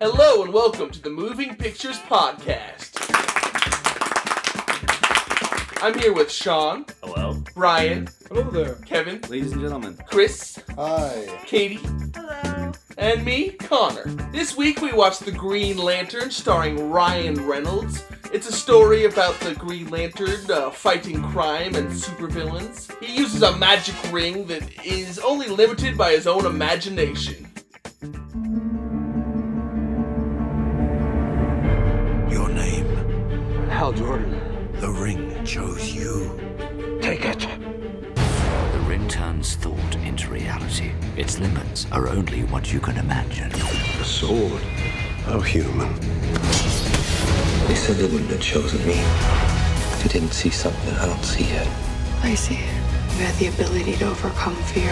Hello and welcome to the Moving Pictures Podcast. I'm here with Sean, Hello. Brian, Hello there. Kevin, Ladies and gentlemen. Chris, Hi. Katie, Hello. and me, Conor. This week we watched The Green Lantern starring Ryan Reynolds. It's a story about the Green Lantern uh, fighting crime and supervillains. He uses a magic ring that is only limited by his own imagination. Your name, Hal Jordan. the ring chose you. Take it. The ring turns thought into reality. Its limits are only what you can imagine. The sword. How human. They said they wouldn't have chosen me. If you didn't see something I don't see yet. I see. it. You had the ability to overcome fear.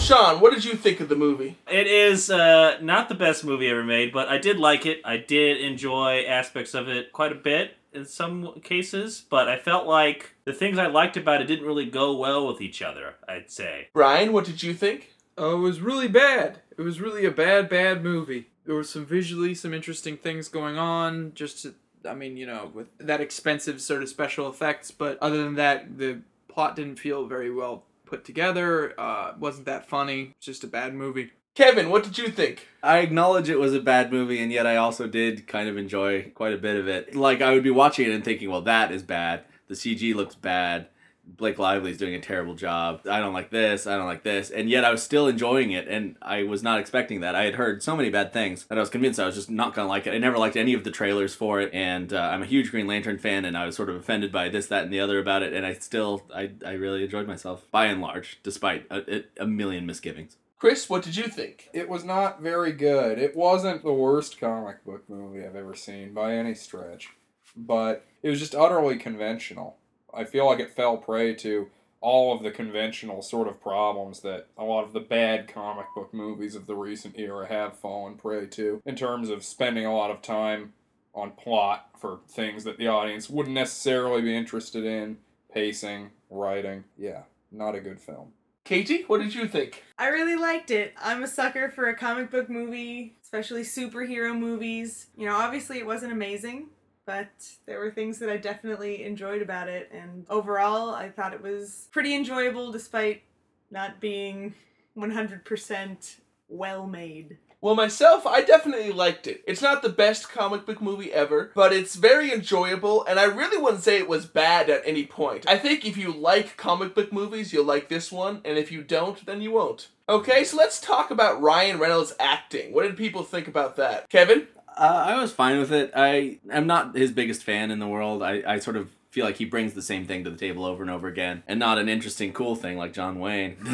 Sean, what did you think of the movie? It is uh, not the best movie ever made, but I did like it. I did enjoy aspects of it quite a bit in some cases, but I felt like the things I liked about it didn't really go well with each other, I'd say. Brian, what did you think? Uh, it was really bad. It was really a bad, bad movie. There were some visually some interesting things going on. Just, to, I mean, you know, with that expensive sort of special effects. But other than that, the plot didn't feel very well put together. Uh, wasn't that funny. Just a bad movie. Kevin, what did you think? I acknowledge it was a bad movie, and yet I also did kind of enjoy quite a bit of it. Like, I would be watching it and thinking, well, that is bad. The CG looks bad. Blake Lively is doing a terrible job. I don't like this. I don't like this. And yet I was still enjoying it, and I was not expecting that. I had heard so many bad things that I was convinced I was just not going to like it. I never liked any of the trailers for it, and uh, I'm a huge Green Lantern fan, and I was sort of offended by this, that, and the other about it, and I still, I, I really enjoyed myself, by and large, despite a, a million misgivings. Chris, what did you think? It was not very good. It wasn't the worst comic book movie I've ever seen by any stretch, but it was just utterly conventional. I feel like it fell prey to all of the conventional sort of problems that a lot of the bad comic book movies of the recent era have fallen prey to in terms of spending a lot of time on plot for things that the audience wouldn't necessarily be interested in, pacing, writing. Yeah, not a good film. Katie, what did you think? I really liked it. I'm a sucker for a comic book movie, especially superhero movies. You know, obviously it wasn't amazing, but there were things that I definitely enjoyed about it. And overall, I thought it was pretty enjoyable despite not being 100% well made. Well, myself, I definitely liked it. It's not the best comic book movie ever, but it's very enjoyable, and I really wouldn't say it was bad at any point. I think if you like comic book movies, you'll like this one, and if you don't, then you won't. Okay, so let's talk about Ryan Reynolds' acting. What did people think about that? Kevin? Uh, I was fine with it. I am not his biggest fan in the world. I, I sort of feel like he brings the same thing to the table over and over again, and not an interesting, cool thing like John Wayne. uh,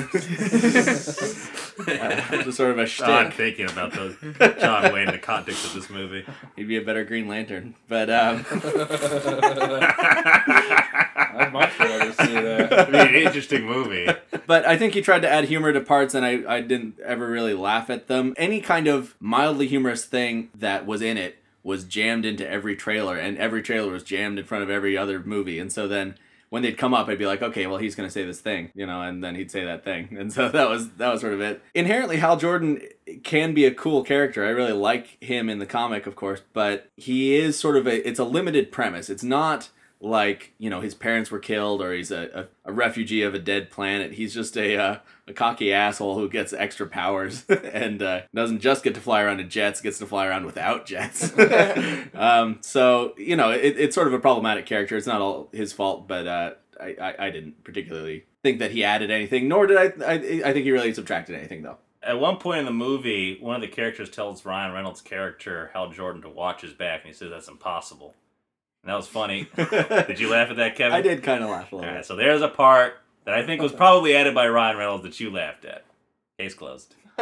just sort of a I'm thinking about the John Wayne in the context of this movie. He'd be a better Green Lantern, but um, I'd much rather an interesting movie. but I think he tried to add humor to parts, and I, I didn't ever really laugh at them. Any kind of mildly humorous thing that was in it was jammed into every trailer, and every trailer was jammed in front of every other movie. And so then when they'd come up, I'd be like, okay, well he's gonna say this thing, you know, and then he'd say that thing, and so that was that was sort of it. Inherently, Hal Jordan can be a cool character. I really like him in the comic, of course, but he is sort of a it's a limited premise. It's not like you know his parents were killed or he's a, a, a refugee of a dead planet. He's just a uh, a cocky asshole who gets extra powers and uh, doesn't just get to fly around in jets gets to fly around without jets. Um, so you know it, it's sort of a problematic character. It's not all his fault but uh, I, I, I didn't particularly think that he added anything nor did I, I I think he really subtracted anything though. At one point in the movie, one of the characters tells Ryan Reynolds' character, Hal Jordan, to watch his back, and he says that's impossible. And that was funny. did you laugh at that, Kevin? I did kind of laugh a little All right, so there's a part that I think was probably added by Ryan Reynolds that you laughed at. Case closed.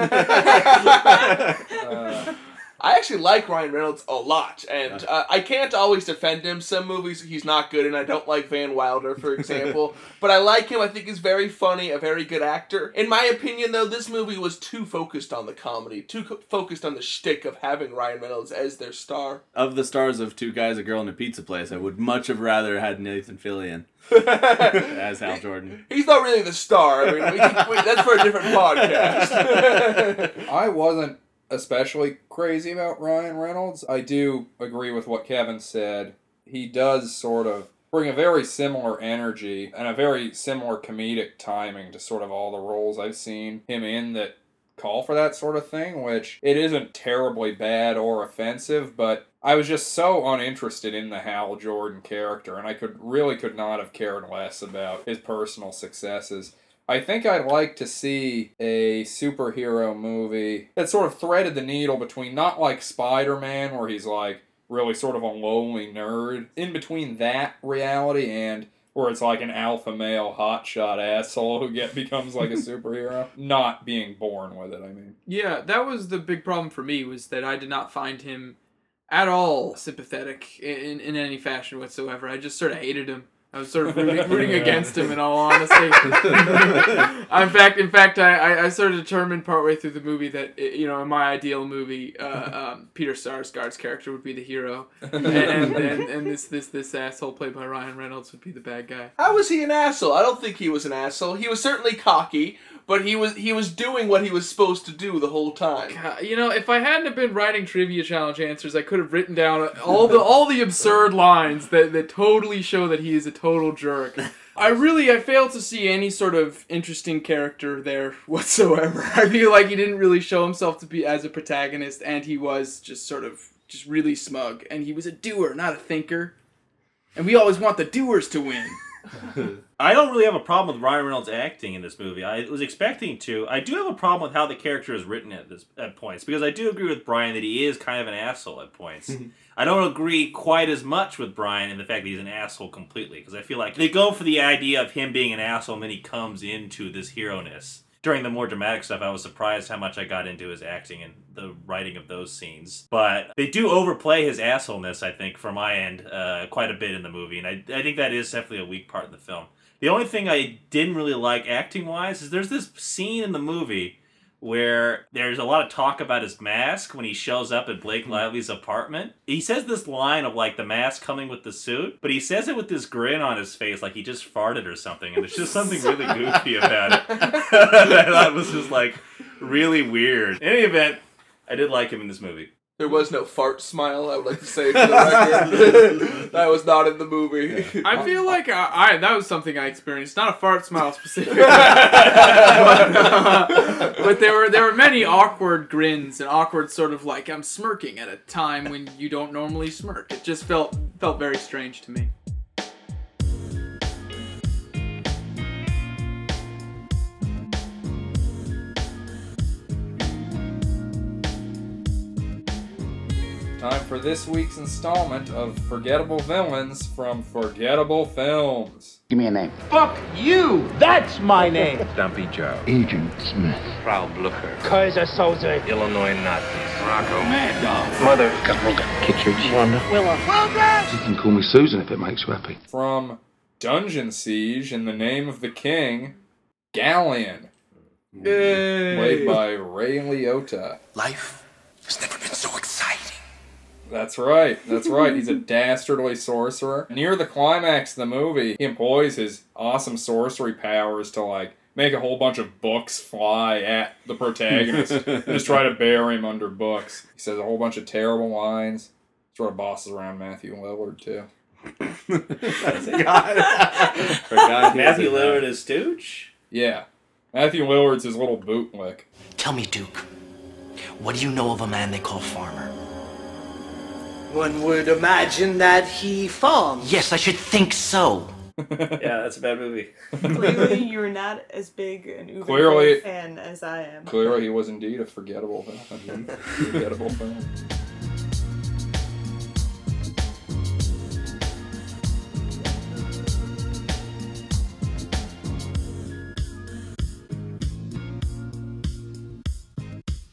Uh, I actually like Ryan Reynolds a lot, and uh, I can't always defend him. Some movies he's not good in. I don't like Van Wilder, for example, but I like him. I think he's very funny, a very good actor. In my opinion, though, this movie was too focused on the comedy, too co- focused on the shtick of having Ryan Reynolds as their star. Of the stars of Two Guys, a Girl, and a Pizza Place, I would much have rather had Nathan Fillion as Hal Jordan. He's not really the star. I mean, we can, we, that's for a different podcast. I wasn't especially crazy about Ryan Reynolds. I do agree with what Kevin said. He does sort of bring a very similar energy and a very similar comedic timing to sort of all the roles I've seen him in that call for that sort of thing, which it isn't terribly bad or offensive, but I was just so uninterested in the Hal Jordan character and I could really could not have cared less about his personal successes. I think I'd like to see a superhero movie that sort of threaded the needle between not like Spider Man, where he's like really sort of a lonely nerd, in between that reality and where it's like an alpha male hotshot asshole who get becomes like a superhero, not being born with it. I mean, Yeah, that was the big problem for me was that I did not find him at all sympathetic in, in any fashion whatsoever. I just sort of hated him. I was sort of rooting, rooting against him in all honesty. in fact, in fact, I, I, I sort of determined partway through the movie that you know in my ideal movie, uh, um, Peter Sarsgaard's character would be the hero, and and, and, and this this this asshole played by Ryan Reynolds would be the bad guy. How was he an asshole? I don't think he was an asshole. He was certainly cocky, but he was he was doing what he was supposed to do the whole time. God, You know, if I hadn't have been writing trivia challenge answers, I could have written down all the all the absurd lines that, that totally show that he is a total jerk. I really I fail to see any sort of interesting character there whatsoever. I feel like he didn't really show himself to be as a protagonist and he was just sort of just really smug and he was a doer, not a thinker. And we always want the doers to win. I don't really have a problem with Ryan Reynolds acting in this movie. I was expecting to. I do have a problem with how the character is written at this at points because I do agree with Brian that he is kind of an asshole at points. I don't agree quite as much with Brian in the fact that he's an asshole completely because I feel like they go for the idea of him being an asshole and then he comes into this hero ness. During the more dramatic stuff, I was surprised how much I got into his acting and the writing of those scenes. But they do overplay his assholeness, I think, from my end, uh, quite a bit in the movie, and I, I think that is definitely a weak part in the film. The only thing I didn't really like acting wise is there's this scene in the movie where there's a lot of talk about his mask when he shows up at Blake hmm. Lively's apartment. He says this line of like the mask coming with the suit, but he says it with this grin on his face like he just farted or something, and there's just something really goofy about it. that I thought was just like really weird. In any event, I did like him in this movie. There was no fart smile. I would like to say for the record that was not in the movie. I feel like I, I that was something I experienced, not a fart smile specifically, but, uh, but there were there were many awkward grins and awkward sort of like I'm smirking at a time when you don't normally smirk. It just felt felt very strange to me. Time for this week's installment of Forgettable Villains from Forgettable Films. Give me a name. Fuck you! That's my name! Stumpy Joe. Agent Smith. Frau Blucher. Keyser Söze. Illinois Nazis. Rocco. Mad Dog. Mother. Gunroga. Kittredge. Wanda. Willa. Wilbur! You can call me Susan if it makes you happy. From Dungeon Siege in the Name of the King, Gallian. Played by Ray Liotta. Life has never been so exciting. That's right. That's right. He's a dastardly sorcerer. Near the climax of the movie, he employs his awesome sorcery powers to like make a whole bunch of books fly at the protagonist and just try to bury him under books. He says a whole bunch of terrible lines. Sort of bosses around Matthew Lillard too. Forgot Matthew Lillard is Stooge? Yeah. Matthew Lillard's his little bootlick. Tell me, Duke, what do you know of a man they call Farmer? One would imagine that he farms. Yes, I should think so. yeah, that's a bad movie. Clearly, you're not as big an Uber Clearly- fan as I am. Clearly, he was indeed a forgettable film. forgettable film.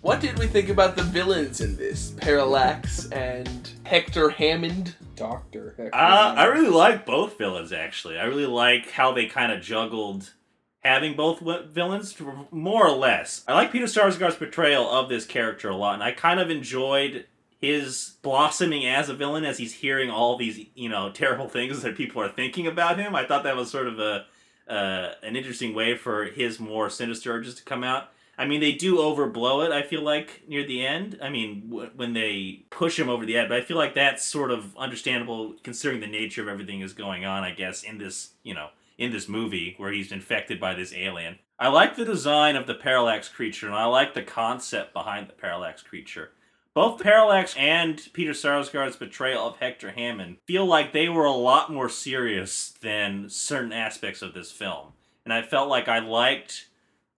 What did we think about the villains in this? Parallax and Hector Hammond. Doctor Hector. Uh, I really like both villains actually. I really like how they kind of juggled having both villains, more or less. I like Peter Sarsgaard's portrayal of this character a lot, and I kind of enjoyed his blossoming as a villain as he's hearing all these you know terrible things that people are thinking about him. I thought that was sort of a uh, an interesting way for his more sinister urges to come out. I mean, they do overblow it. I feel like near the end. I mean, w- when they push him over the edge, but I feel like that's sort of understandable considering the nature of everything is going on. I guess in this, you know, in this movie where he's infected by this alien. I like the design of the parallax creature, and I like the concept behind the parallax creature. Both Parallax and Peter Sarsgaard's portrayal of Hector Hammond feel like they were a lot more serious than certain aspects of this film. And I felt like I liked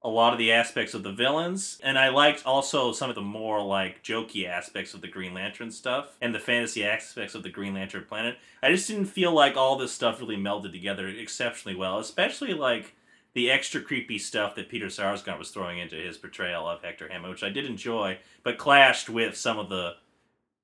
a lot of the aspects of the villains, and I liked also some of the more like jokey aspects of the Green Lantern stuff and the fantasy aspects of the Green Lantern planet. I just didn't feel like all this stuff really melded together exceptionally well, especially like the extra creepy stuff that Peter Sarsgaard was throwing into his portrayal of Hector Hammond, which I did enjoy, but clashed with some of the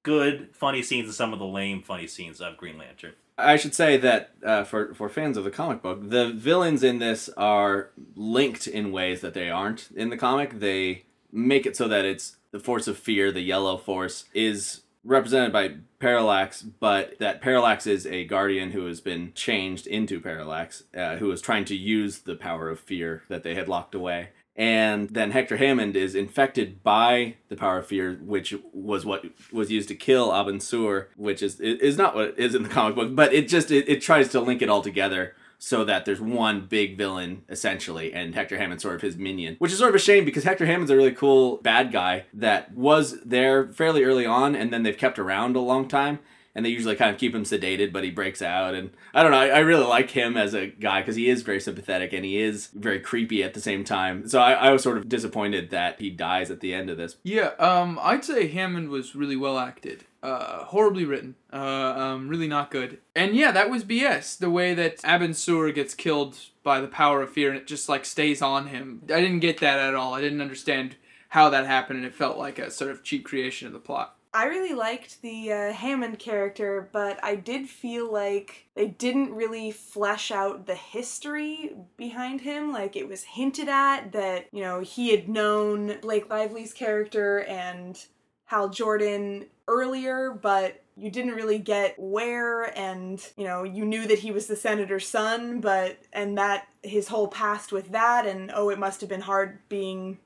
good funny scenes and some of the lame funny scenes of Green Lantern. I should say that uh, for for fans of the comic book, the villains in this are linked in ways that they aren't in the comic. They make it so that it's the force of fear, the yellow force, is represented by Parallax, but that Parallax is a guardian who has been changed into Parallax, uh, who is trying to use the power of fear that they had locked away. And then Hector Hammond is infected by the power of fear, which was what was used to kill Abin Sur, which is is not what is in the comic book, but it just it, it tries to link it all together so that there's one big villain essentially, and Hector Hammond's sort of his minion, which is sort of a shame because Hector Hammond's a really cool bad guy that was there fairly early on, and then they've kept around a long time. And they usually kind of keep him sedated, but he breaks out. And I don't know, I, I really like him as a guy because he is very sympathetic and he is very creepy at the same time. So I, I was sort of disappointed that he dies at the end of this. Yeah, um, I'd say Hammond was really well acted. Uh, horribly written. Uh, um, really not good. And yeah, that was BS. The way that Abin Sur gets killed by the power of fear and it just like stays on him. I didn't get that at all. I didn't understand how that happened and it felt like a sort of cheap creation of the plot. I really liked the uh, Hammond character, but I did feel like they didn't really flesh out the history behind him. Like it was hinted at that, you know, he had known Blake Lively's character and Hal Jordan earlier, but you didn't really get where and you know you knew that he was the senator's son but and that his whole past with that and oh it must have been hard being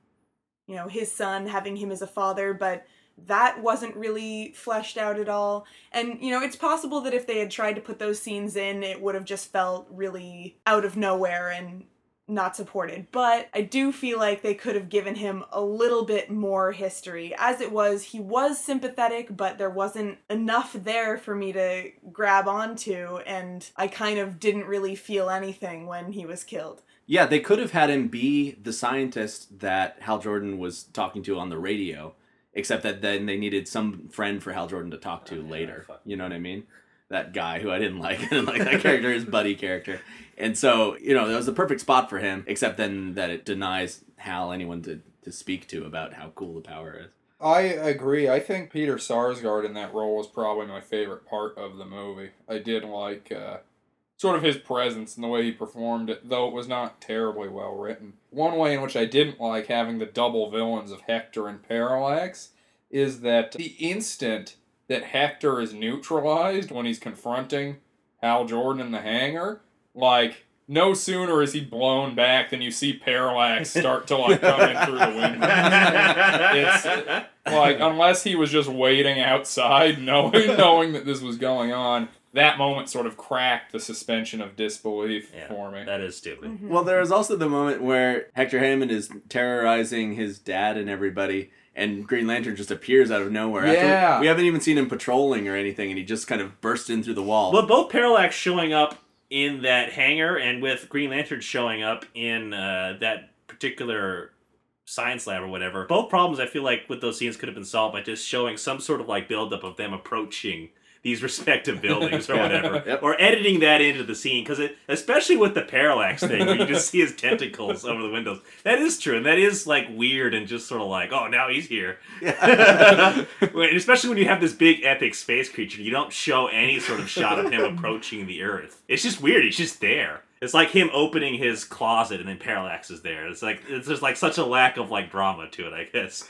you know his son having him as a father but that wasn't really fleshed out at all. And, you know, it's possible that if they had tried to put those scenes in, it would have just felt really out of nowhere and not supported. But I do feel like they could have given him a little bit more history. As it was, he was sympathetic, but there wasn't enough there for me to grab onto, and I kind of didn't really feel anything when he was killed. Yeah, they could have had him be the scientist that Hal Jordan was talking to on the radio except that then they needed some friend for Hal Jordan to talk to later. You know what I mean? That guy who I didn't like, I didn't like that character, his buddy character, and so you know that was the perfect spot for him. Except then that it denies Hal anyone to to speak to about how cool the power is. I agree. I think Peter Sarsgaard in that role was probably my favorite part of the movie. I did like uh, sort of his presence and the way he performed it, though it was not terribly well written. One way in which I didn't like having the double villains of Hector and Parallax is that the instant that Hector is neutralized when he's confronting Hal Jordan in the hangar, like no sooner is he blown back than you see Parallax start to like come in through the window. it's like unless he was just waiting outside, knowing knowing that this was going on, that moment sort of cracked the suspension of disbelief Yeah, for me. That is stupid. Well, there was also the moment where Hector Hammond is terrorizing his dad and everybody, and Green Lantern just appears out of nowhere. After- Yeah. we haven't even seen him patrolling or anything, and he just kind of bursts in through the wall. But both Parallax showing up in that hangar and with Green Lantern showing up in uh, that particular science lab or whatever, both problems I feel like with those scenes could have been solved by just showing some sort of like buildup of them approaching these respective buildings or whatever, Yep. or editing that into the scene because especially with the parallax thing where you just see his tentacles over the windows. That is true, and that is like weird and just sort of like, oh, now he's here. When- especially when you have this big epic space creature, you don't show any sort of shot of him approaching the Earth. It's just weird. He's just there. It's like him opening his closet and then Parallax is there. It's like it's just like such a lack of like drama to it, I guess.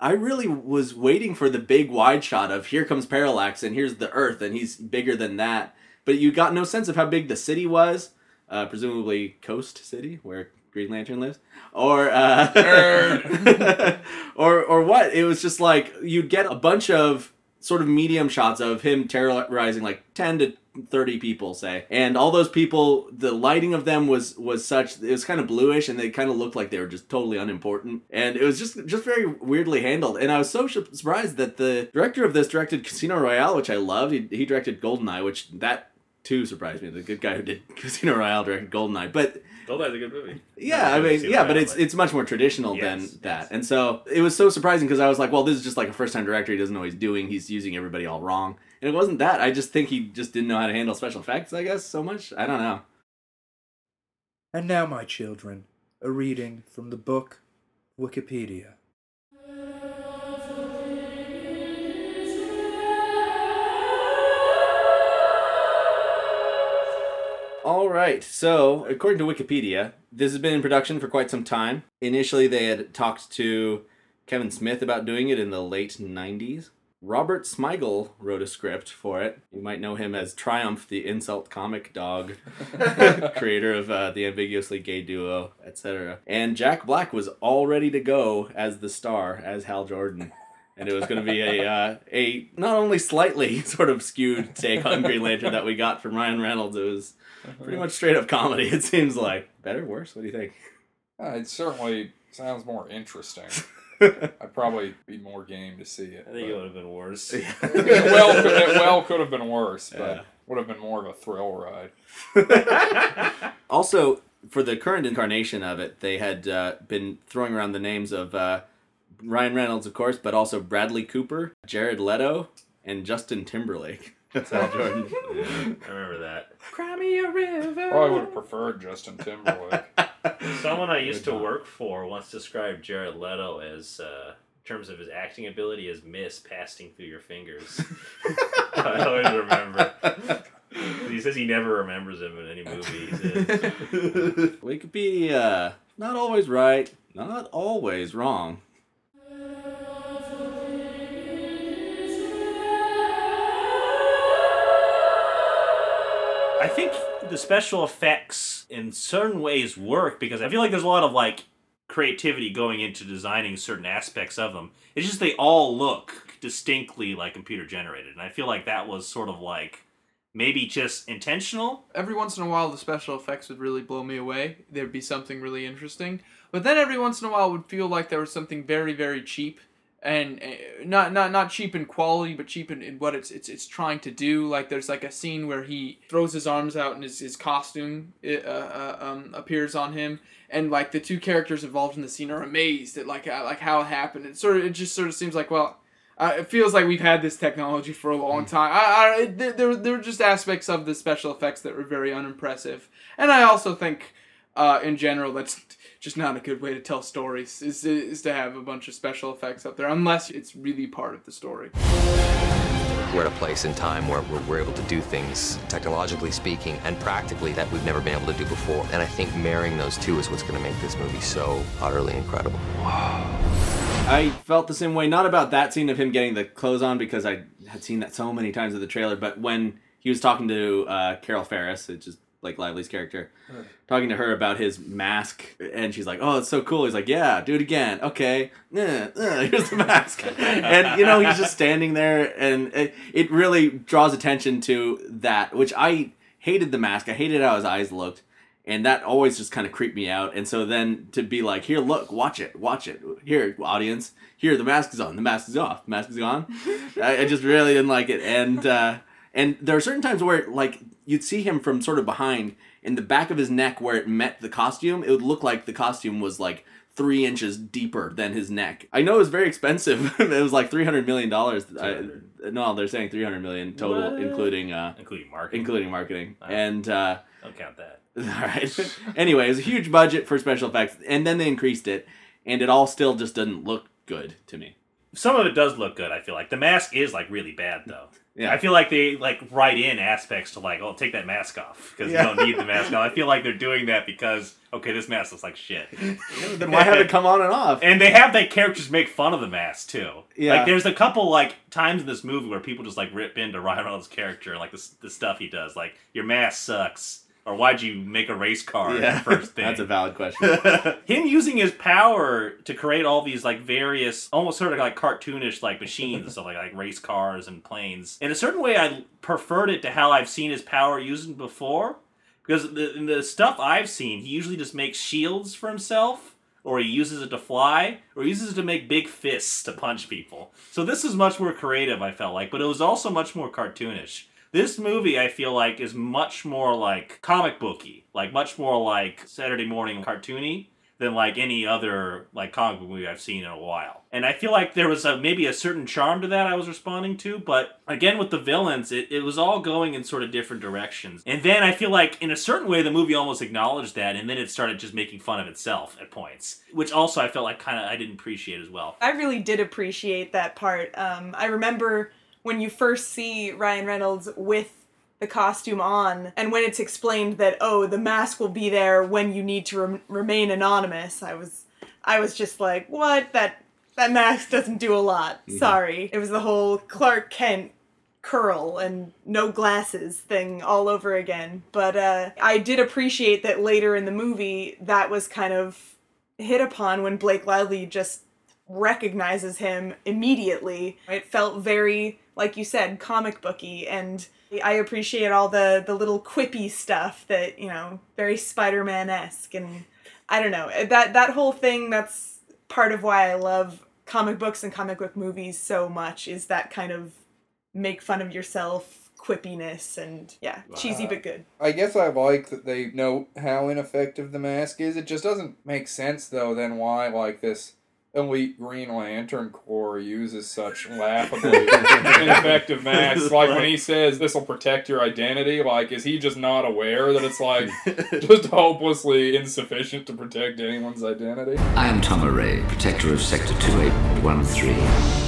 I really was waiting for the big wide shot of here comes Parallax and here's the Earth and he's bigger than that. But you got no sense of how big the city was, uh, presumably Coast City where Green Lantern lives, or uh, or or what? It was just like you'd get a bunch of sort of medium shots of him terrorizing like ten to 30 people say. And all those people the lighting of them was was such it was kind of bluish and they kind of looked like they were just totally unimportant. And it was just just very weirdly handled. And i was so surprised that the director of this directed casino royale which i loved. He, he directed goldeneye which that too surprised me the good guy who did casino royale directed goldeneye. But Goldeye's a good movie. yeah, I mean, yeah, but it's it's much more traditional than that, and so it was so surprising because I was like, well, this is just like a first time director. He doesn't know what he's doing. He's using everybody all wrong, and it wasn't that. I just think he just didn't know how to handle special effects. I guess so much. I don't know. And now, my children, a reading from the book Wikipedia. All right. So, according to Wikipedia, this has been in production for quite some time. Initially, they had talked to Kevin Smith about doing it in the late 90s. Robert Smigel wrote a script for it. You might know him as Triumph, the insult comic dog, creator of uh, the ambiguously gay duo, etc. And Jack Black was all ready to go as the star, as Hal Jordan. And it was going to be a uh, a not only slightly sort of skewed take on Green Lantern that we got from Ryan Reynolds. It was pretty much straight up comedy. It seems like better, worse. What do you think? Uh, it certainly sounds more interesting. I'd probably be more game to see it. I think it would have been worse. it well, could, it well could have been worse, but Yeah. would have been more of a thrill ride. Also, for the current incarnation of it, they had uh, been throwing around the names of uh, Ryan Reynolds, of course, but also Bradley Cooper, Jared Leto, and Justin Timberlake. That's Hal Jordan. I remember that. Cry me a river. Probably would have preferred Justin Timberlake. Someone I used Good to work for once described Jared Leto as, uh, in terms of his acting ability, as Miss passing through your fingers. I always remember. He says he never remembers him in any movie he's in. Wikipedia. Not always right, not always wrong. Think the special effects in certain ways work because I feel like there's a lot of like creativity going into designing certain aspects of them. It's just they all look distinctly like computer generated, and I feel like that was sort of like maybe just intentional. Every once in a while, the special effects would really blow me away. There'd be something really interesting, but then every once in a while, it would feel like there was something very, very cheap, and uh, not not not cheap in quality, but cheap in, in what it's it's it's trying to do. Like there's like a scene where he throws his arms out and his his costume uh, uh, um, appears on him, and like the two characters involved in the scene are amazed at like how, like how it happened. It sort of it just sort of seems like well. Uh, it feels like we've had this technology for a long time. I, I, there, there, there were just aspects of the special effects that were very unimpressive, and I also think, uh, in general, that's just not a good way to tell stories. Is is to have a bunch of special effects up there, unless it's really part of the story. We're at a place in time where we're, we're able to do things, technologically speaking, and practically that we've never been able to do before. And I think marrying those two is what's going to make this movie so utterly incredible. I felt the same way, not about that scene of him getting the clothes on because I had seen that so many times in the trailer, but when he was talking to uh, Carol Ferris, which is like Lively's character, talking to her about his mask, and she's like, "Oh, it's so cool." He's like, "Yeah, do it again." Okay, uh, uh, here's the mask, and you know he's just standing there, and it, it really draws attention to that, which I hated the mask. I hated how his eyes looked. And that always just kind of creeped me out. And so then to be like, here, look, watch it, watch it. Here, audience, here, the mask is on, the mask is off, the mask is gone. I, I just really didn't like it. And uh, and there are certain times where like you'd see him from sort of behind in the back of his neck where it met the costume. It would look like the costume was like three inches deeper than his neck. I know it was very expensive. it was like three hundred million dollars. No, they're saying three hundred million total, What? including uh, including marketing. including marketing. And uh, Don't count that. all right. anyway, it was a huge budget for special effects, and then they increased it, and it all still just doesn't look good to me. Some of it does look good. I feel like the mask is like really bad though. Yeah. I feel like they like write in aspects to like, oh, take that mask off because Yeah. you don't need the mask on. I feel like they're doing that because okay, this mask looks like shit. Then why have it come on and off? And they have the characters make fun of the mask too. Yeah. Like there's a couple like times in this movie where people just like rip into Ryan Reynolds' character, like the the stuff he does, like your mask sucks, or why'd you make a race car? Yeah. First thing. That's a valid question. Him using his power to create all these like various, almost sort of like cartoonish like machines and stuff like like race cars and planes. In a certain way, I preferred it to how I've seen his power used before. Because the, in the stuff I've seen, he usually just makes shields for himself, or he uses it to fly, or he uses it to make big fists to punch people. So this is much more creative, I felt like, but it was also much more cartoonish. This movie, I feel like, is much more like comic booky, like much more like Saturday morning cartoony than like any other like comic book movie I've seen in a while. And I feel like there was a, maybe a certain charm to that I was responding to, but again with the villains, it, it was all going in sort of different directions. And then I feel like in a certain way the movie almost acknowledged that, and then it started just making fun of itself at points, which also I felt like kind of I didn't appreciate as well. I really did appreciate that part. Um, I remember when you first see Ryan Reynolds with the costume on, and when it's explained that oh, the mask will be there when you need to rem- remain anonymous. I was, I was just like, what? That that mask doesn't do a lot. Mhm. Sorry. It was the whole Clark Kent curl and no glasses thing all over again. But uh, I did appreciate that later in the movie that was kind of hit upon when Blake Lively just recognizes him immediately. It felt very, like you said, comic booky, and I appreciate all the the little quippy stuff that you know, very Spider Man esque, and I don't know eh, that that whole thing. That's part of why I love comic books and comic book movies so much. Is that kind of make fun of yourself quippiness and yeah, cheesy but good. I guess I like that they know how ineffective the mask is. It just doesn't make sense though. Then why like this elite Green Lantern Corps uses such laughably ineffective masks? Like when he says this will protect your identity, like is he just not aware that it's like just hopelessly insufficient to protect anyone's identity? I am Tomar-Re, protector of Sector 2813.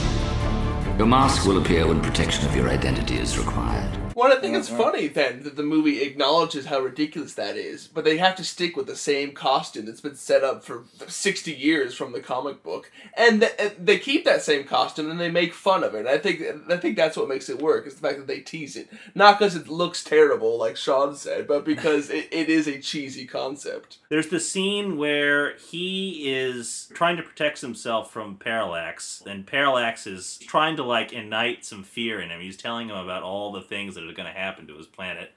Your mask will appear when protection of your identity is required. Well, I think it's Uh-huh. funny then that the movie acknowledges how ridiculous that is, but they have to stick with the same costume that's been set up for 60 years from the comic book, and th- they keep that same costume and they make fun of it. And I think I think that's what makes it work is the fact that they tease it, not because it looks terrible like Sean said, but because it, it is a cheesy concept. There's the scene where he is trying to protect himself from Parallax, and Parallax is trying to like ignite some fear in him. He's telling him about all the things that are going to happen to his planet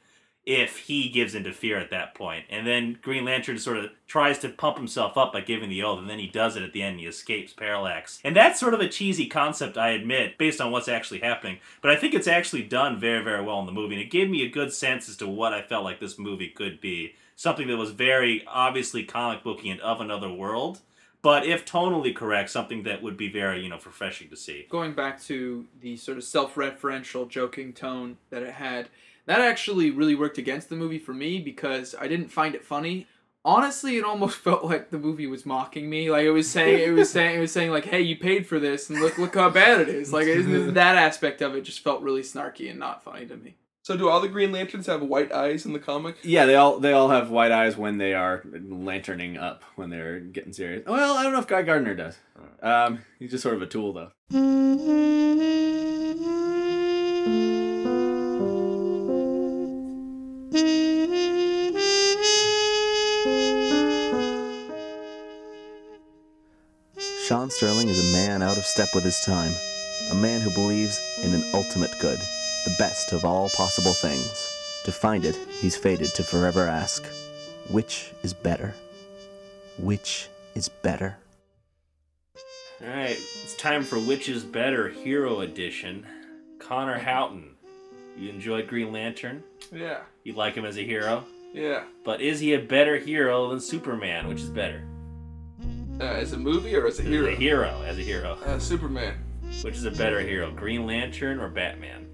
if he gives into fear at that point. And then Green Lantern sort of tries to pump himself up by giving the oath, and then he does it at the end. And he escapes Parallax, and that's sort of a cheesy concept, I admit, based on what's actually happening. But I think it's actually done very, very well in the movie, and it gave me a good sense as to what I felt like this movie could be. Something that was very obviously comic booky and of another world, but if tonally correct, something that would be very, you know, refreshing to see. Going back to the sort of self-referential joking tone that it had, that actually really worked against the movie for me because I didn't find it funny. Honestly, it almost felt like the movie was mocking me. Like it was saying, it was saying, it was saying, like, "Hey, you paid for this, and look, look how bad it is." Like that aspect of it just felt really snarky and not funny to me. So do all the Green Lanterns have white eyes in the comic? Yeah, they all they all have white eyes when they are lanterning up when they're getting serious. Well, I don't know if Guy Gardner does. Um, he's just sort of a tool though. Sean Sterling is a man out of step with his time, a man who believes in an ultimate good, the best of all possible things. To find it, he's fated to forever ask, which is better? Which is better? All right, it's time for Which is Better Hero Edition. Conor Houghton, you enjoyed Green Lantern? Yeah. You like him as a hero? Yeah. But is he a better hero than Superman? Which is better? Uh, as a movie or as a As hero? a hero, as a hero. Uh, Superman. Which is a better hero, Green Lantern or Batman?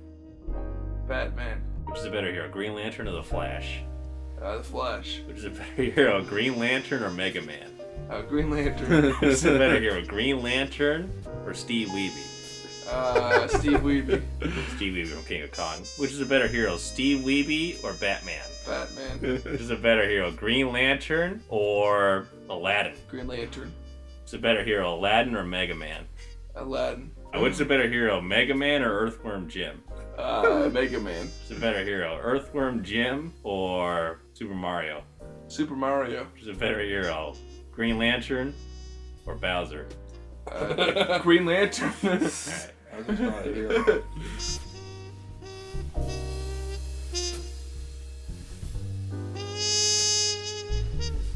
Batman. Which is a better hero, Green Lantern or the Flash? Uh, the Flash. Which is a better hero, Green Lantern or Mega Man? Uh, Green Lantern. Which is a better hero, Green Lantern or Steve Wiebe? Uh, Steve Wiebe. Steve Wiebe from King of Kong. Which is a better hero, Steve Wiebe or Batman? Batman. Which is a better hero, Green Lantern or Aladdin? Green Lantern. Which is a better hero, Aladdin or Mega Man? Aladdin. Uh, Which is a better hero, Mega Man or Earthworm Jim? Uh, Mega Man. Which is a better hero, Earthworm Jim or Super Mario? Super Mario. Which is a better hero, Green Lantern or Bowser? Uh, Green Lantern. Alright. I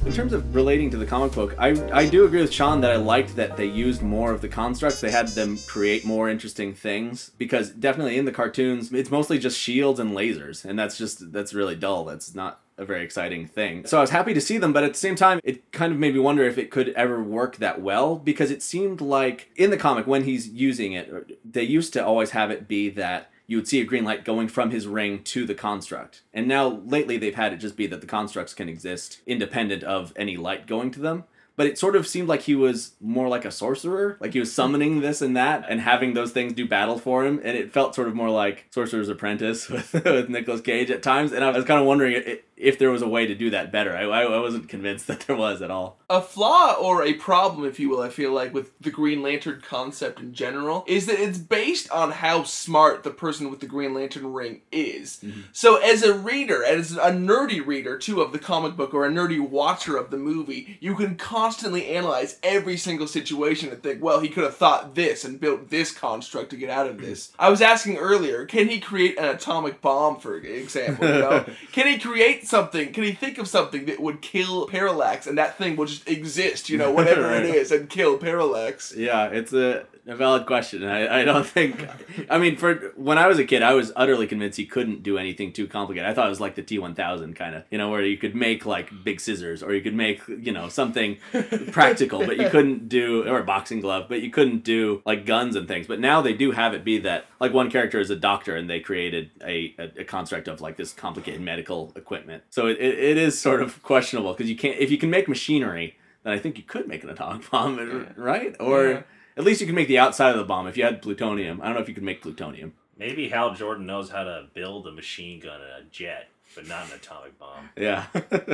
In terms of relating to the comic book, I, I do agree with Sean that I liked that they used more of the constructs. They had them create more interesting things because definitely in the cartoons, it's mostly just shields and lasers, and that's just that's really dull. That's not a very exciting thing. So I was happy to see them, but at the same time, it kind of made me wonder if it could ever work that well because it seemed like in the comic when he's using it, they used to always have it be that you would see a green light going from his ring to the construct. And now lately they've had it just be that the constructs can exist independent of any light going to them. But it sort of seemed like he was more like a sorcerer, like he was summoning this and that and having those things do battle for him. And it felt sort of more like Sorcerer's Apprentice with, with Nicolas Cage at times. And I was kind of wondering i- if there was a way to do that better. I, I wasn't convinced that there was at all. a flaw or a problem, if you will, I feel like with the Green Lantern concept in general, is that it's based on how smart the person with the Green Lantern ring is. Mm-hmm. So, as a reader, as a nerdy reader too of the comic book or a nerdy watcher of the movie, you can constantly analyze every single situation and think, well, he could have thought this and built this construct to get out of mm-hmm. this. I was asking earlier, can he create an atomic bomb, for example? You know? can he create something? Can he think of something that would kill Parallax and that thing will just exist, you know, whatever it Right. is, and kill Parallax? Yeah, it's a, a valid question. I, I don't think. I mean, for when I was a kid, I was utterly convinced he couldn't do anything too complicated. I thought it was like the T one thousand kind of, you know, where you could make like big scissors, or you could make, you know, something practical, but you couldn't do, or a boxing glove, but you couldn't do like guns and things. But now they do have it be that like one character is a doctor, and they created a a, a construct of like this complicated medical equipment. So it, it, it is sort of questionable because you can't if you can make machinery, then I think you could make an atomic bomb, right? Or Yeah. At least you can make the outside of the bomb if you had plutonium. I don't know if you could make plutonium. Maybe Hal Jordan knows how to build a machine gun and a jet, but not an atomic bomb. Yeah.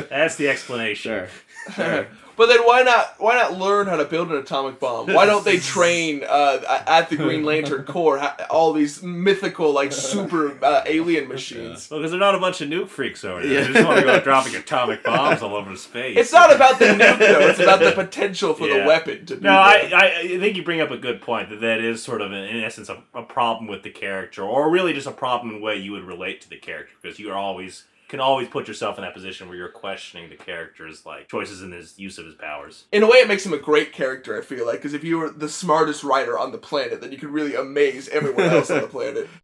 That's the explanation. Sure. But then why not why not learn how to build an atomic bomb? Why don't they train uh, at the Green Lantern Corps all these mythical like super uh, alien machines? Well, because they're not a bunch of nuke freaks over there. Yeah. They just want to go dropping atomic bombs all over space. It's not about the nuke though; it's about the potential for the weapon to. No, I. I I think you bring up a good point that that is sort of in, in essence a, a problem with the character, or really just a problem in the way you would relate to the character, because you are always can always put yourself in that position where you're questioning the character's like choices and his use of his powers. In a way, it makes him a great character. I feel like because if you were the smartest writer on the planet, then you could really amaze everyone else on the planet.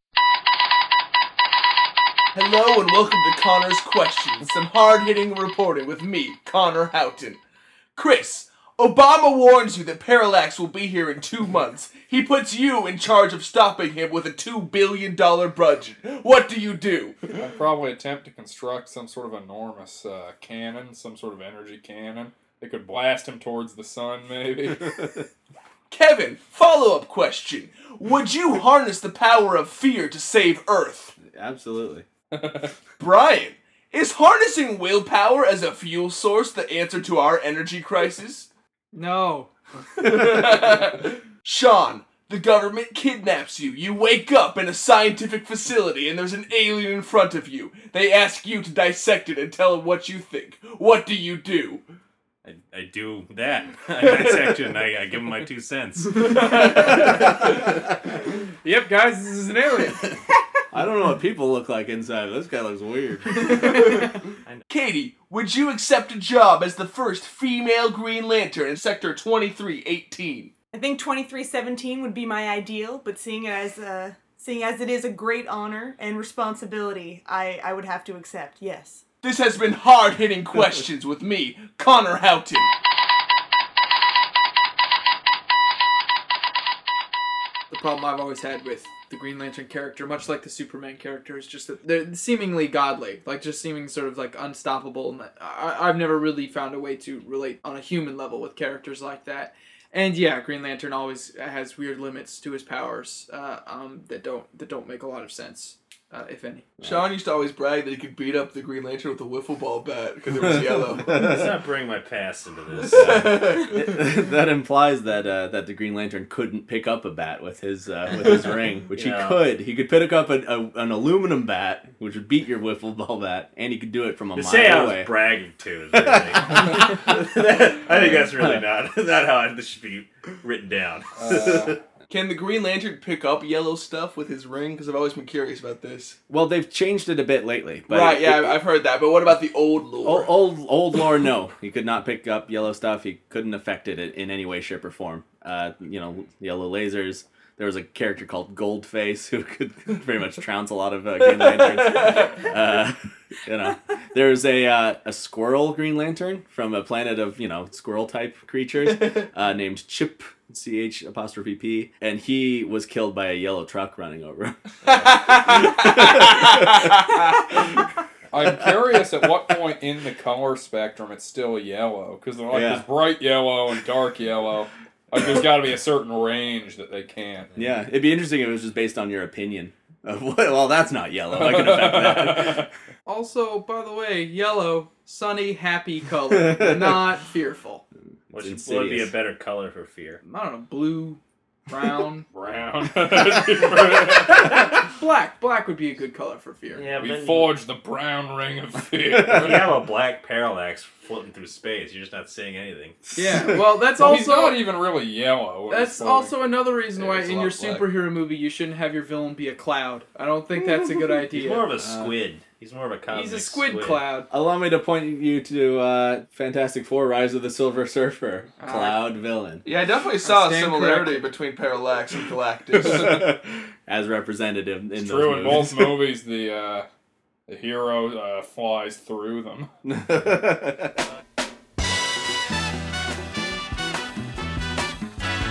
Hello and welcome to Conor's Questions, some hard-hitting reporting with me, Connor Houghton. Chris, Obama warns you that Parallax will be here in two months. He puts you in charge of stopping him with a two billion dollar budget. What do you do? I'd probably attempt to construct some sort of enormous uh, cannon, some sort of energy cannon. That could blast him towards the sun, maybe. Kevin, follow-up question: Would you harness the power of fear to save Earth? Absolutely. Brian, is harnessing willpower as a fuel source the answer to our energy crisis? No. Sean, the government kidnaps you. You wake up in a scientific facility and there's an alien in front of you. They ask you to dissect it and tell them what you think. What do you do? I, I do that. I dissect it and I, I give them my two cents. Yep, guys, this is an alien. I don't know what people look like inside. This guy looks weird. Katie, would you accept a job as the first female Green Lantern in Sector 2318? I think 2317 would be my ideal, but seeing as uh, seeing as it is a great honor and responsibility, I, I would have to accept. Yes. This has been hard hitting questions with me, Conor Houghton. The problem I've always had with the Green Lantern character, much like the Superman character, is just that they're seemingly godly, like just seeming sort of like unstoppable. And I, I've never really found a way to relate on a human level with characters like that. And yeah, Green Lantern always has weird limits to his powers uh, um, that don't that don't make a lot of sense, uh, if any. Sean used to always brag that he could beat up the Green Lantern with a wiffle ball bat because it was yellow. Let's not bring my past into this. that implies that uh, that the Green Lantern couldn't pick up a bat with his uh, with his ring, which Yeah. he could. He could pick up an, a, an aluminum bat, which would beat your wiffle ball bat, and he could do it from a To mile say I away. was bragging too is really, I think that's really not not how this should be written down. Uh, Can the Green Lantern pick up yellow stuff with his ring? Because I've always been curious about this. Well, they've changed it a bit lately. But right, yeah, it- I've heard that. But what about the old lore? Old, old old lore, no. He could not pick up yellow stuff. He couldn't affect it in, any way, shape, or form. Uh, you know, yellow lasers. There was a character called Goldface who could pretty much trounce a lot of uh, Green Lanterns. Uh, you know, there's a uh, a squirrel Green Lantern from a planet of you know squirrel type creatures uh, named Chip. C H apostrophe P, and he was killed by a yellow truck running over him. I'm curious at what point in the color spectrum it's still yellow because they're like Yeah. there's bright yellow and dark yellow. Like there's got to be a certain range that they can't. Yeah, it'd be interesting if it was just based on your opinion of what. Well, that's not yellow. I can affect that. Also, by the way, yellow, sunny, happy color, not fearful. What It's should, what would be a better color for fear? I don't know, blue, brown, Brown. black. Black would be a good color for fear. Yeah, we but forged the brown ring of fear. you have a black parallax floating through space. You're just not seeing anything. Yeah, well, that's Well, he's also not even really yellow. that's also another reason Yeah, why in your black. superhero movie you shouldn't have your villain be a cloud. I don't think that's a good idea. He's more of a uh, squid. He's more of a cosmic He's a squid, cloud. Allow me to point you to uh, Fantastic Four: Rise of the Silver Surfer, Ah. Cloud villain, Yeah, I definitely saw a similarity corrected. between Parallax and Galactus. as representative in It's those true in movies. both movies. The uh, the hero uh, flies through them.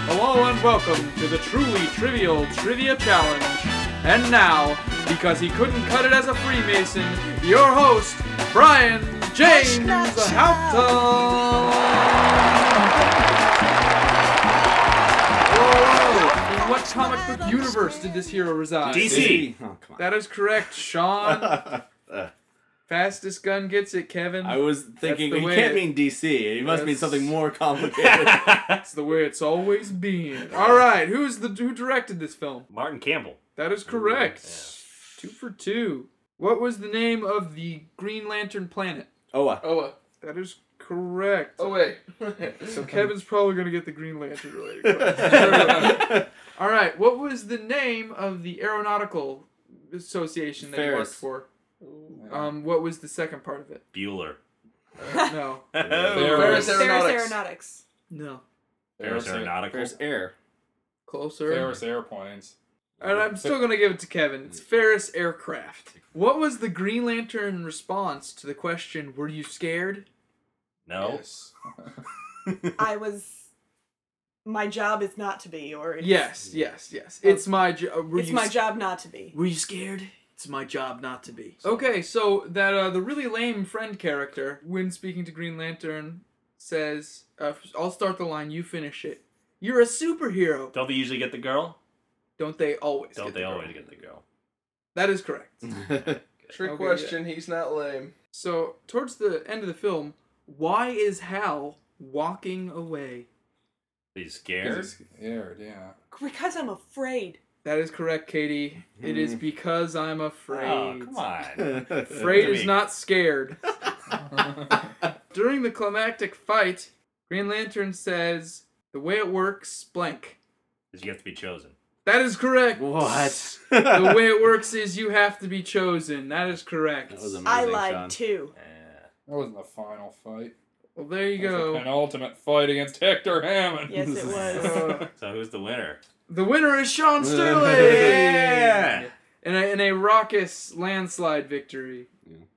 Hello and welcome to the truly trivial trivia challenge. And now, because he couldn't cut it as a Freemason, your host, Brian James Hauptmann. Hello. In what comic book universe did this hero reside? DC. Oh, come on. That is correct, Sean. Fastest gun gets it, Kevin. I was thinking the he way can't it- mean DC. He must mean That's- something more complicated. That's the way it's always been. All right, who's the who directed this film? Martin Campbell. That is correct. Two for two. What was the name of the Green Lantern planet? oh, uh, That is correct. oh wait. So Kevin's probably gonna get the Green Lantern related question. All right. What was the name of the aeronautical association that you worked Ferris. for? Um, what was the second part of it? Bueller. No. Ferris Ferris Aeronautics. Aeronautics. No. Ferris Aeronautical. There's air. Closer. Ferris airplanes. And I'm still gonna give it to Kevin. It's Ferris Aircraft. What was the Green Lantern response to the question, "Were you scared?" No. Yes. I was. My job is not to be, or it's, Yes, yes, yes. It's my job. it's my job not to be. Were you scared? It's my job not to be. Okay, so that uh, the really lame friend character, when speaking to Green Lantern, says, uh, "I'll start the line. You finish it. You're a superhero." Don't they usually get the girl? Don't they always? Don't get they the girl? always get the girl? That is correct. Trick Okay, question. He's not lame. So towards the end of the film, why is Hal walking away? He's scared. Scared, yeah. Because I'm afraid. That is correct, Katie. It is hmm. because I'm afraid. Oh, come on. Afraid is not scared. During the climactic fight, Green Lantern says, "The way it works, blank." Is you have to be chosen. That is correct. What? the way it works is you have to be chosen. That is correct. That was amazing, I lied Sean. too. That wasn't the final fight. Well, there you That was the go. penultimate fight against Hector Hammond. Yes, it was. Uh, So who's the winner? the winner is Sean Sterling. Yeah. In a, in a raucous landslide victory.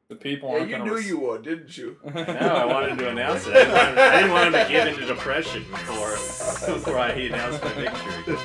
The people Yeah, aren't you gonna knew res- you would, didn't you? No, I wanted to announce it. I didn't want, I didn't want him to get into depression before before I announced my victory.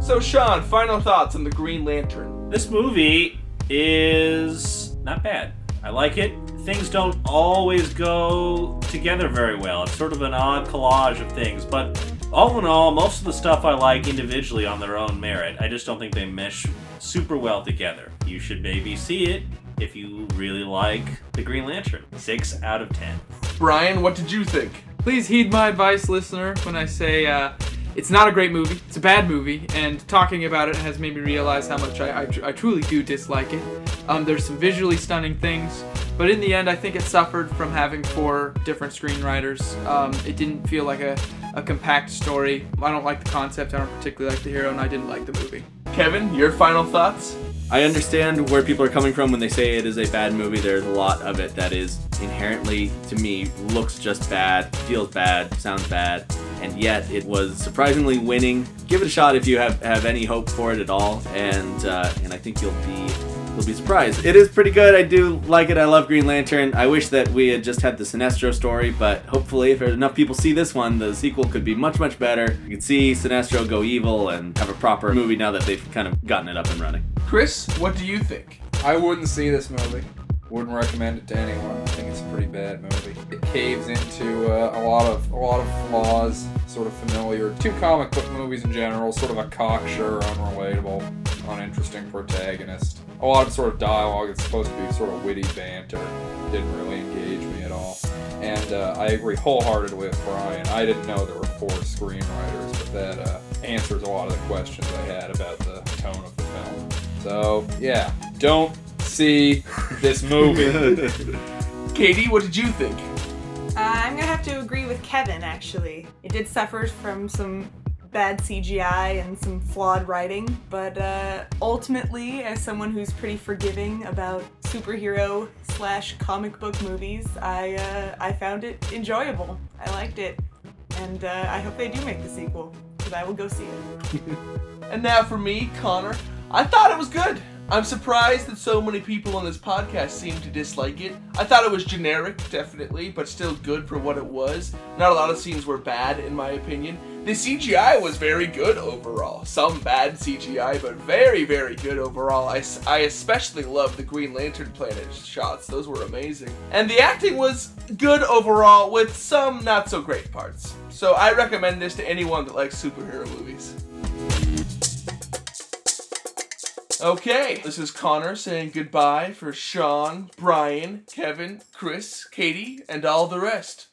So, Sean, final thoughts on the Green Lantern. This movie is not bad. I like it. Things don't always go together very well. It's sort of an odd collage of things, but all in all, most of the stuff I like individually on their own merit. I just don't think they mesh super well together. You should maybe see it if you really like the Green Lantern. 6 out of 10. Brian, what did you think? Please heed my advice, listener, when I say uh, it's not a great movie. It's a bad movie, and talking about it has made me realize how much I, I, tr- I truly do dislike it. Um, there's some visually stunning things, but in the end, I think it suffered from having four different screenwriters. Um, it didn't feel like a, a compact story. I don't like the concept. I don't particularly like the hero, and I didn't like the movie. Kevin, your final thoughts? I understand where people are coming from when they say it is a bad movie. There's a lot of it that is inherently, to me, looks just bad, feels bad, sounds bad, and yet it was surprisingly winning. Give it a shot if you have, have any hope for it at all, and uh, and I think you'll be you'll be surprised. It is pretty good. I do like it. I love Green Lantern. I wish that we had just had the Sinestro story, but hopefully, if enough people see this one, the sequel could be much much better. You could see Sinestro go evil and have a proper movie now that they've kind of gotten it up and running. Chris, what do you think? I wouldn't see this movie. Wouldn't recommend it to anyone. I think it's a pretty bad movie. It caves into uh, a lot of a lot of flaws, sort of familiar to comic book movies in general. Sort of a cocksure, unrelatable, uninteresting protagonist. A lot of sort of dialogue that's supposed to be sort of witty banter didn't really engage me at all. And uh, I agree wholeheartedly with Brian. I didn't know there were four screenwriters, but that uh, answers a lot of the questions I had about the tone of the film. So yeah, don't see this movie. Katie, what did you think? Uh, I'm gonna have to agree with Kevin. Actually, it did suffer from some bad CGI and some flawed writing, but uh, ultimately, as someone who's pretty forgiving about superhero slash comic book movies, I uh, I found it enjoyable. I liked it, and uh, I hope they do make the sequel because I will go see it. And now for me, Conor, I thought it was good. I'm surprised that so many people on this podcast seem to dislike it. I thought it was generic, definitely, but still good for what it was. Not a lot of scenes were bad, in my opinion. The CGI was very good overall. Some bad CGI, but very, very good overall. I, I especially love the Green Lantern Planet shots, those were amazing. And the acting was good overall, with some not so great parts. So I recommend this to anyone that likes superhero movies. Okay, this is Conor saying goodbye for Sean, Brian, Kevin, Chris, Katie, and all the rest.